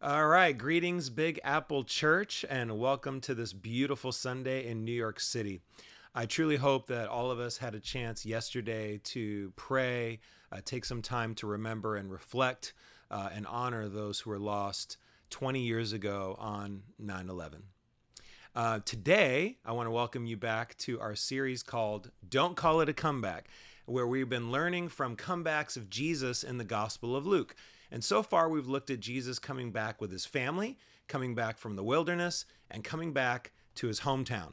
All right, greetings, Big Apple Church, and welcome to this beautiful Sunday in New York City. I truly hope that all of us had a chance yesterday to pray, uh, take some time to remember and reflect uh, and honor those who were lost 20 years ago on 9 11. Uh, today, I want to welcome you back to our series called Don't Call It a Comeback, where we've been learning from comebacks of Jesus in the Gospel of Luke. And so far, we've looked at Jesus coming back with his family, coming back from the wilderness, and coming back to his hometown.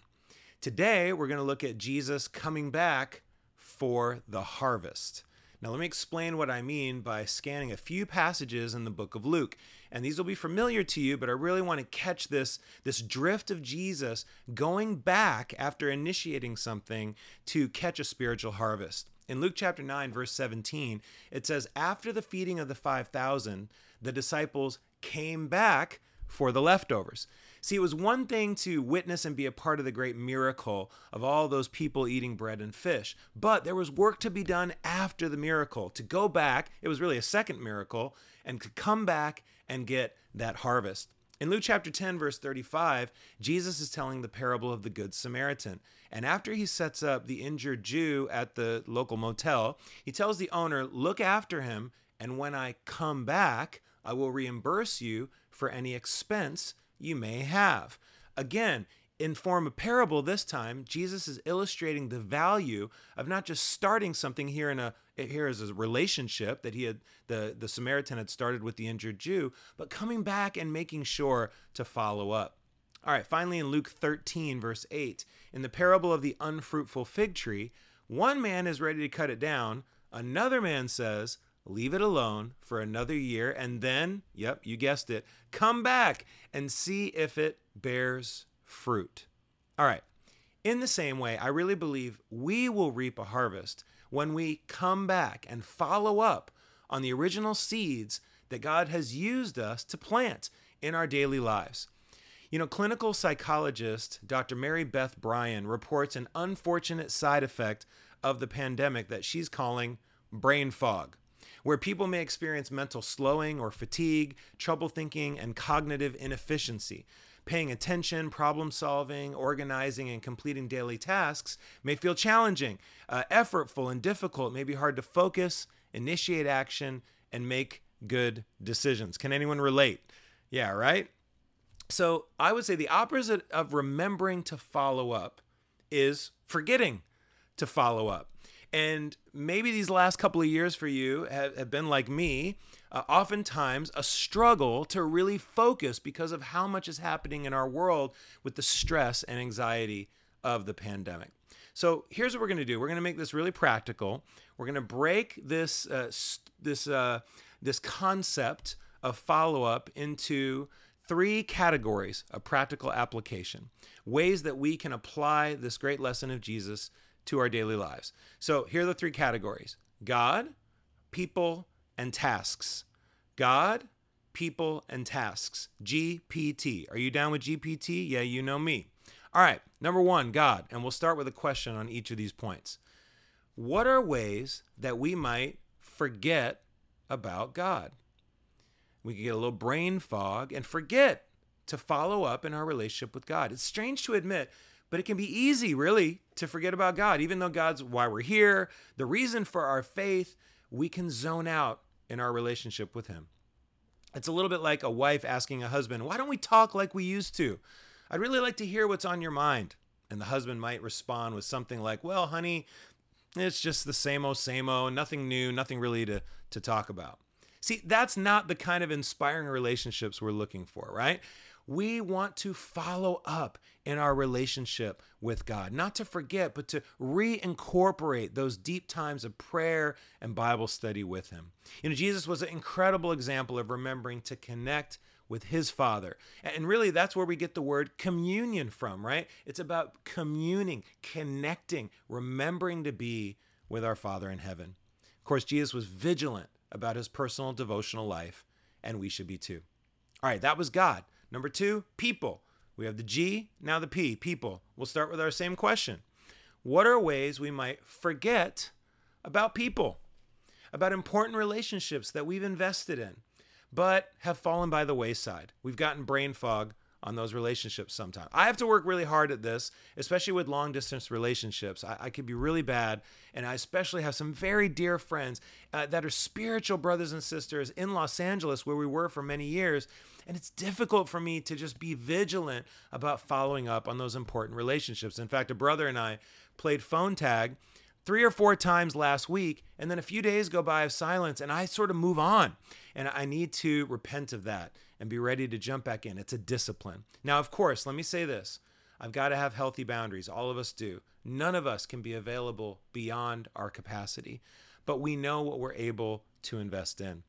Today, we're going to look at Jesus coming back for the harvest. Now, let me explain what I mean by scanning a few passages in the book of Luke. And these will be familiar to you, but I really want to catch this, this drift of Jesus going back after initiating something to catch a spiritual harvest. In Luke chapter 9, verse 17, it says, After the feeding of the 5,000, the disciples came back for the leftovers. See, it was one thing to witness and be a part of the great miracle of all those people eating bread and fish, but there was work to be done after the miracle. To go back, it was really a second miracle, and to come back and get that harvest. In Luke chapter 10, verse 35, Jesus is telling the parable of the Good Samaritan. And after he sets up the injured Jew at the local motel, he tells the owner, Look after him, and when I come back, I will reimburse you for any expense you may have. Again, in form of parable this time jesus is illustrating the value of not just starting something here in a here as a relationship that he had the the samaritan had started with the injured jew but coming back and making sure to follow up. All right finally in luke 13 verse 8 in the parable of the unfruitful fig tree one man is ready to cut it down. Another man says leave it alone for another year and then yep you guessed it come back and see if it bears fruit. All right. In the same way, I really believe we will reap a harvest when we come back and follow up on the original seeds that God has used us to plant in our daily lives. You know, clinical psychologist Dr. Mary Beth Bryan reports an unfortunate side effect of the pandemic that she's calling brain fog, where people may experience mental slowing or fatigue, trouble thinking, and cognitive inefficiency paying attention, problem solving, organizing, and completing daily tasks may feel challenging, uh, effortful, and difficult, may be hard to focus, initiate action, and make good decisions. Can anyone relate? Yeah, right? So I would say the opposite of remembering to follow up is forgetting to follow up. And maybe these last couple of years for you have, have been like me, uh, oftentimes a struggle to really focus because of how much is happening in our world with the stress and anxiety of the pandemic. So here's what we're going to do. We're going to make this really practical. We're going to break this uh, this uh, this concept of follow up into three categories of practical application, ways that we can apply this great lesson of Jesus to our daily lives. So here are the three categories: God, people, and tasks. God, people, and tasks. GPT. Are you down with GPT? Yeah, you know me. All right, number one, God. And we'll start with a question on each of these points. What are ways that we might forget about God? We could get a little brain fog and forget to follow up in our relationship with God. It's strange to admit, but it can be easy, really, to forget about God. Even though God's why we're here, the reason for our faith, we can zone out in our relationship with Him. It's a little bit like a wife asking a husband, Why don't we talk like we used to? I'd really like to hear what's on your mind. And the husband might respond with something like, Well, honey, it's just the same old, same old, nothing new, nothing really to, to talk about. See, that's not the kind of inspiring relationships we're looking for, right? We want to follow up in our relationship with God, not to forget, but to reincorporate those deep times of prayer and Bible study with Him. You know, Jesus was an incredible example of remembering to connect with his father. And really, that's where we get the word communion from, right? It's about communing, connecting, remembering to be with our Father in heaven. Of course, Jesus was vigilant about his personal devotional life, and we should be too. All right, that was God. Number two, people. We have the G, now the P, people. We'll start with our same question. What are ways we might forget about people, about important relationships that we've invested in? but have fallen by the wayside. We've gotten brain fog on those relationships sometimes. I have to work really hard at this, especially with long distance relationships. I, I could be really bad. And I especially have some very dear friends uh, that are spiritual brothers and sisters in Los Angeles, where we were for many years. And it's difficult for me to just be vigilant about following up on those important relationships. In fact, a brother and I played phone tag three or four times last week, and then a few days go by of silence, and I sort of move on. And I need to repent of that and be ready to jump back in. It's a discipline. Now, of course, let me say this I've got to have healthy boundaries. All of us do. None of us can be available beyond our capacity, but we know what we're able to invest in.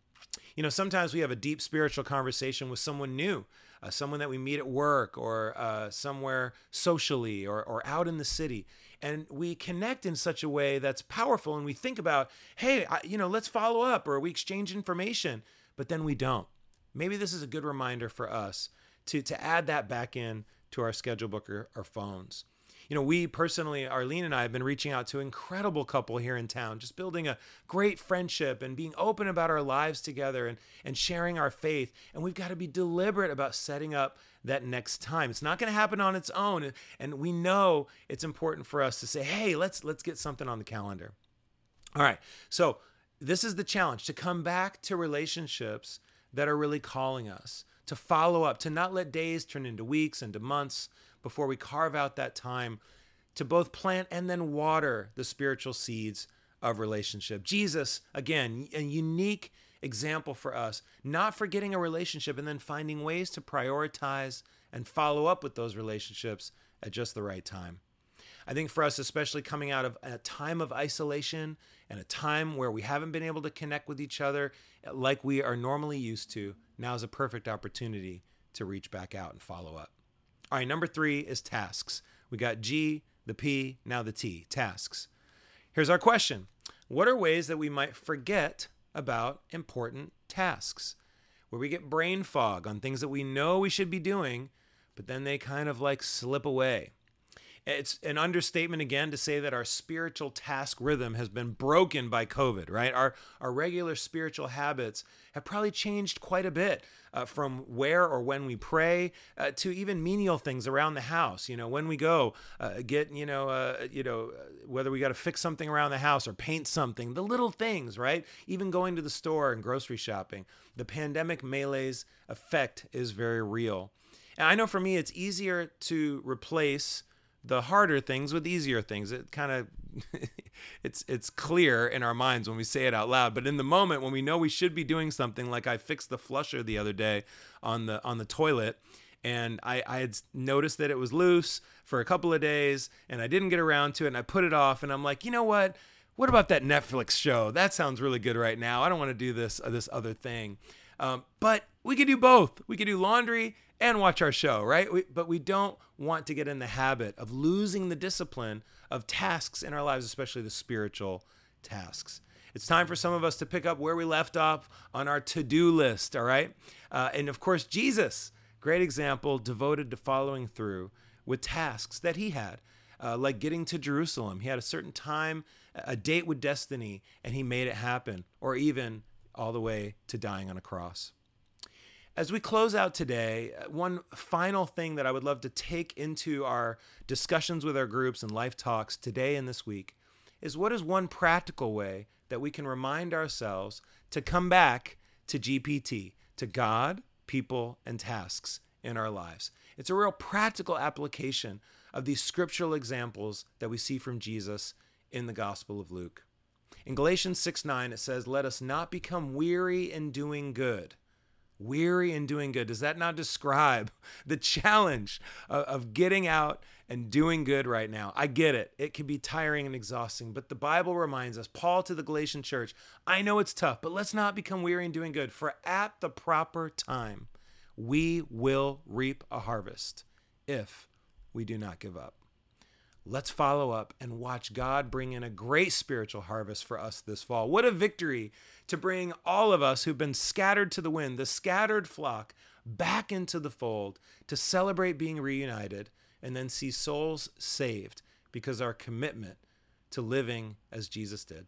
You know, sometimes we have a deep spiritual conversation with someone new, uh, someone that we meet at work or uh, somewhere socially or, or out in the city. And we connect in such a way that's powerful. And we think about, hey, I, you know, let's follow up or we exchange information, but then we don't maybe this is a good reminder for us to, to add that back in to our schedule book or, or phones. You know, we personally, Arlene and I have been reaching out to an incredible couple here in town, just building a great friendship and being open about our lives together and, and sharing our faith. And we've got to be deliberate about setting up that next time. It's not going to happen on its own. And we know it's important for us to say, hey, let's let's get something on the calendar. All right. So this is the challenge to come back to relationships that are really calling us to follow up, to not let days turn into weeks, into months before we carve out that time to both plant and then water the spiritual seeds of relationship. Jesus, again, a unique example for us, not forgetting a relationship and then finding ways to prioritize and follow up with those relationships at just the right time. I think for us, especially coming out of a time of isolation and a time where we haven't been able to connect with each other like we are normally used to, now is a perfect opportunity to reach back out and follow up. All right, number three is tasks. We got G, the P, now the T, tasks. Here's our question What are ways that we might forget about important tasks? Where we get brain fog on things that we know we should be doing, but then they kind of like slip away. It's an understatement again to say that our spiritual task rhythm has been broken by COVID, right? Our, our regular spiritual habits have probably changed quite a bit uh, from where or when we pray uh, to even menial things around the house. You know, when we go uh, get, you know, uh, you know, uh, whether we got to fix something around the house or paint something, the little things, right? Even going to the store and grocery shopping. The pandemic melee's effect is very real. And I know for me, it's easier to replace the harder things with easier things. It kind of it's it's clear in our minds when we say it out loud, but in the moment when we know we should be doing something, like I fixed the flusher the other day on the on the toilet, and I, I had noticed that it was loose for a couple of days, and I didn't get around to it, and I put it off, and I'm like, you know what? What about that Netflix show? That sounds really good right now. I don't want to do this uh, this other thing, um, but we could do both. We could do laundry and watch our show, right? We, but we don't want to get in the habit of losing the discipline of tasks in our lives, especially the spiritual tasks. It's time for some of us to pick up where we left off on our to do list, all right? Uh, and of course, Jesus, great example, devoted to following through with tasks that he had, uh, like getting to Jerusalem. He had a certain time, a date with destiny, and he made it happen, or even all the way to dying on a cross. As we close out today, uh, one final thing that I would love to take into our discussions with our groups and life talks today and this week is what is one practical way that we can remind ourselves to come back to GPT, to God, people, and tasks in our lives. It's a real practical application of these scriptural examples that we see from Jesus in the Gospel of Luke. In Galatians 6 9, it says, Let us not become weary in doing good weary in doing good. Does that not describe the challenge of, of, getting out and doing good right now? I get it. It can be tiring and exhausting, but the Bible reminds us, Paul to the Galatian church, I know it's tough, but let's not become weary in doing good, for at the proper time, we will reap a harvest if we do not give up. Let's follow up and watch God bring in a great spiritual harvest for us this fall. What a victory to bring all of us who've been scattered to the wind, the scattered flock, back into the fold to celebrate being reunited and then see souls saved because our commitment to living as Jesus did.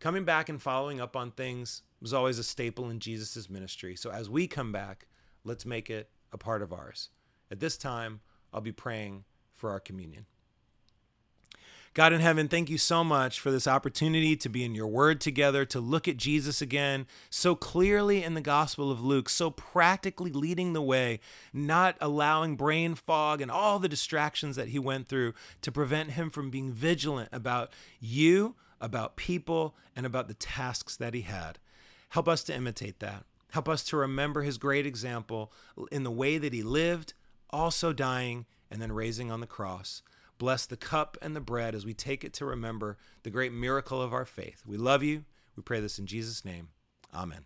Coming back and following up on things was always a staple in Jesus' ministry. So as we come back, let's make it a part of ours. At this time, I'll be praying for our communion. God in heaven, thank you so much for this opportunity to be in your word together, to look at Jesus again so clearly in the Gospel of Luke, so practically leading the way, not allowing brain fog and all the distractions that he went through to prevent him from being vigilant about you, about people, and about the tasks that he had. Help us to imitate that. Help us to remember his great example in the way that he lived, also dying and then raising on the cross. Bless the cup and the bread as we take it to remember the great miracle of our faith. We love you. We pray this in Jesus' name. Amen.